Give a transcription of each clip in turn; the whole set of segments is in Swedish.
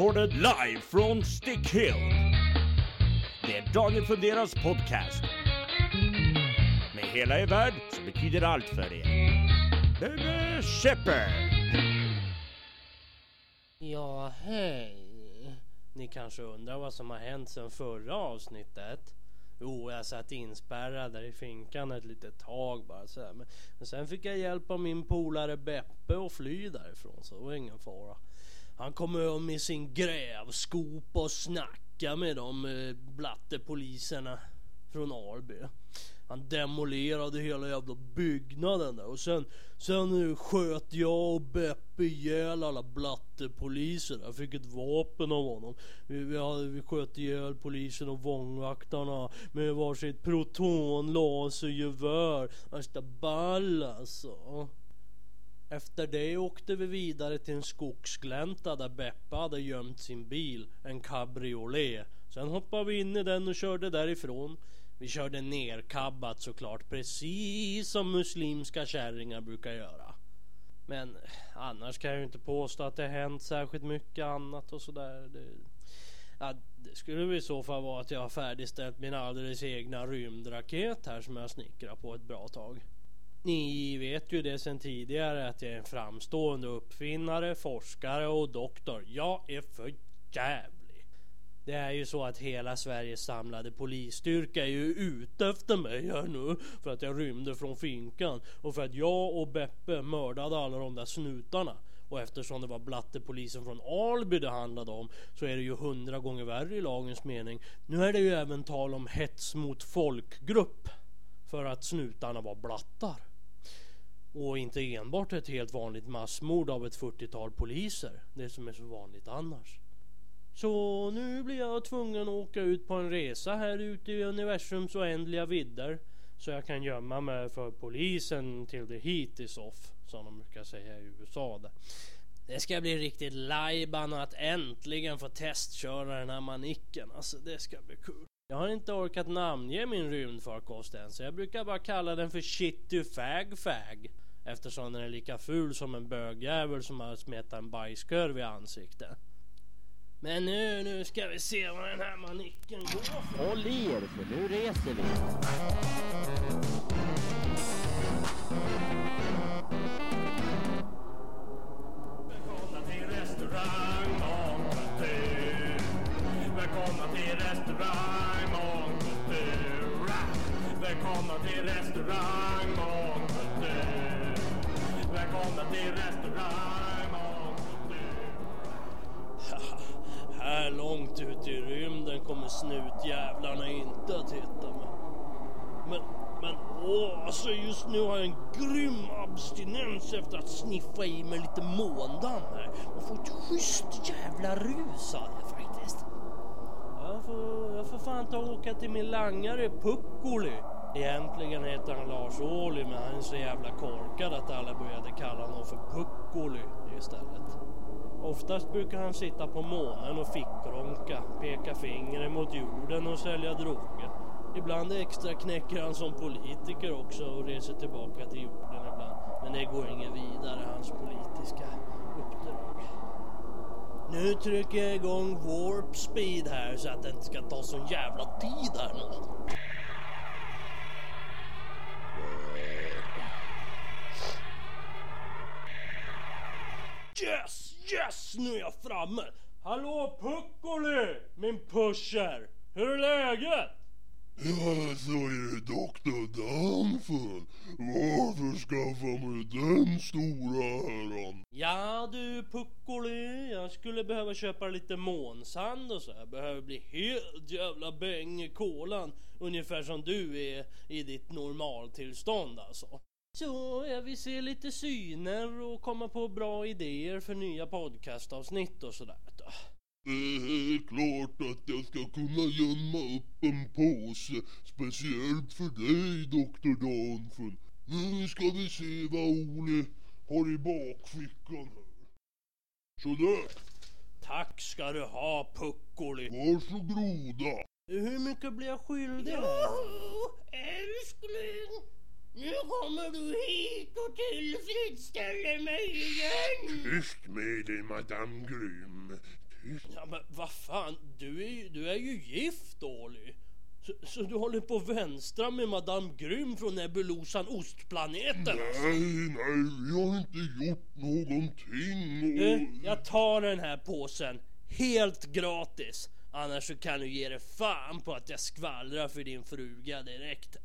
recorded live från Stickhill. Det är Daniel Funderas podcast. Med hela er värld så betyder allt för er. Bebe Shepard! Ja, hej. Ni kanske undrar vad som har hänt sedan förra avsnittet? Jo, jag satt inspärrad där i finkan ett litet tag bara sådär. Men, men sen fick jag hjälp av min polare Beppe att fly därifrån så det var ingen fara. Han kom med sin grävskopa och snacka med de eh, blattepoliserna från Alby. Han demolerade hela jävla byggnaden där och sen, sen eh, sköt jag och Beppe ihjäl alla blattepoliser. Jag fick ett vapen av honom. Vi, vi, hade, vi sköt ihjäl polisen och vångvaktarna med varsitt protonlasergevär. Värsta ball alltså. Efter det åkte vi vidare till en skogsglänta där Beppe hade gömt sin bil, en cabriolet. Sen hoppade vi in i den och körde därifrån. Vi körde nerkabbat såklart, precis som muslimska kärringar brukar göra. Men annars kan jag ju inte påstå att det har hänt särskilt mycket annat och sådär. Det, ja, det skulle i så fall vara att jag har färdigställt min alldeles egna rymdraket här som jag snickrar på ett bra tag. Ni vet ju det sen tidigare att jag är en framstående uppfinnare, forskare och doktor. Jag är för jävlig. Det är ju så att hela Sveriges samlade polisstyrka är ju ute efter mig här nu för att jag rymde från finkan och för att jag och Beppe mördade alla de där snutarna. Och eftersom det var blattepolisen från Alby det handlade om så är det ju hundra gånger värre i lagens mening. Nu är det ju även tal om hets mot folkgrupp för att snutarna var blattar. Och inte enbart ett helt vanligt massmord av ett 40-tal poliser, det som är så vanligt annars. Så nu blir jag tvungen att åka ut på en resa här ute i universums oändliga vidder. Så jag kan gömma mig för polisen till the heat is off, som de brukar säga i USA. Där. Det ska bli riktigt lajban att äntligen få testköra den här manicken. Alltså det ska bli kul. Jag har inte orkat namnge min rymdfarkost än så jag brukar bara kalla den för Shitty Fag Fag. Eftersom den är lika ful som en bögjävel som har smetat en bajskorv i ansiktet. Men nu, nu ska vi se vad den här manicken går för. Håll i er för nu reser vi. Välkomna till restaurang. Välkomna till restaurang. Välkomna till restaurang Mångkultur. Välkomna till restaurang Mångkultur. Här långt ute i rymden kommer snutjävlarna inte att hitta mig. Men, men åh, alltså just nu har jag en grym abstinens efter att sniffa i mig lite måndamm här. Man får ett schysst jävla rus av det faktiskt. Jag får, jag får fan ta och åka till min langare Puckoli. Egentligen heter han Lars Ohly men han är så jävla korkad att alla började kalla honom för Puckoli istället. Oftast brukar han sitta på månen och fickronka, peka fingret mot jorden och sälja droger. Ibland extra knäcker han som politiker också och reser tillbaka till jorden ibland. Men det går inget vidare, hans politiska uppdrag. Nu trycker jag igång warp speed här så att det inte ska ta sån jävla tid här nu. Yes, yes, nu är jag framme! Hallå Puckoli, min pusher! Hur är läget? Ja, så är det Dr. Danford. Varför skaffa mig den stora äran? Ja du Puckoli, jag skulle behöva köpa lite månsand och så. Jag behöver bli helt jävla bäng i kolan. Ungefär som du är i ditt normaltillstånd alltså. Så jag vill se lite syner och komma på bra idéer för nya podcastavsnitt och sådär. du. Det är klart att jag ska kunna gömma upp en påse speciellt för dig, Dr. Danford. Nu ska vi se vad Ole har i bakfickan här. Sådär, Tack ska du ha Puckoli. varsågoda. Hur mycket blir jag skyldig här? Kommer du hit och tillfredsställer mig igen. Tyst med dig, Madame Grym. Ja men vad fan, du är, du är ju gift Dolly. Så, så du håller på vänstra med Madame Grym från nebulosan Ostplaneten alltså. Nej, nej, vi har inte gjort någonting. Och... Du, jag tar den här påsen helt gratis. Annars så kan du ge dig fan på att jag skvallrar för din fruga direkt.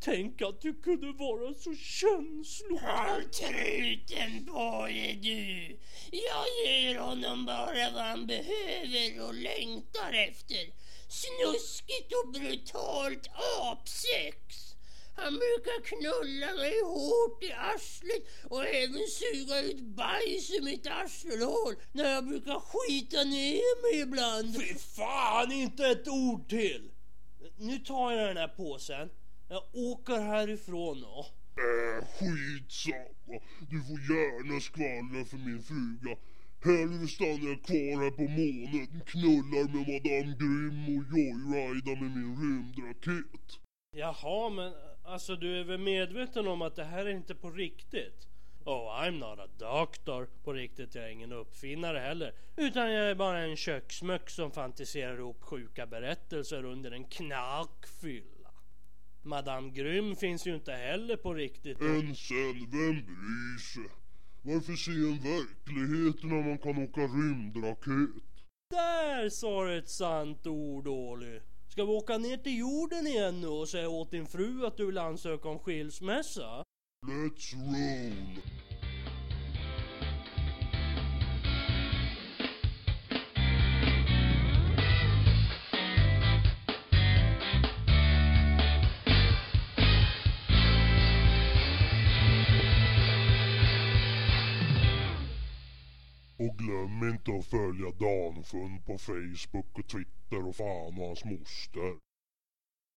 Tänk att du kunde vara så känslig. Håll truten på dig du. Jag ger honom bara vad han behöver och längtar efter. Snuskigt och brutalt apsex. Han brukar knulla mig hårt i arslet och även suga ut bajs i mitt arselhål när jag brukar skita ner mig ibland. Fy fan, inte ett ord till! Nu tar jag den här påsen. Jag åker härifrån då. Äh, skitsamma. Du får gärna skvallra för min fruga. Hellre stannar jag kvar här på månen, knullar med Madame Grym och joyridar med min rymdraket. Jaha, men alltså du är väl medveten om att det här är inte på riktigt? Oh, I'm not a doctor. På riktigt, jag är ingen uppfinnare heller. Utan jag är bara en köksmöck som fantiserar ihop sjuka berättelser under en knarkfylla. Madame Grym finns ju inte heller på riktigt. Än sen, vem bryr sig? Varför se en verklighet när man kan åka rymdraket? Där sa du ett sant ord, Olly. Ska vi åka ner till jorden igen nu och säga åt din fru att du vill ansöka om skilsmässa? Let's roll! Glöm inte att följa Danfund på Facebook och Twitter och fan och hans moster.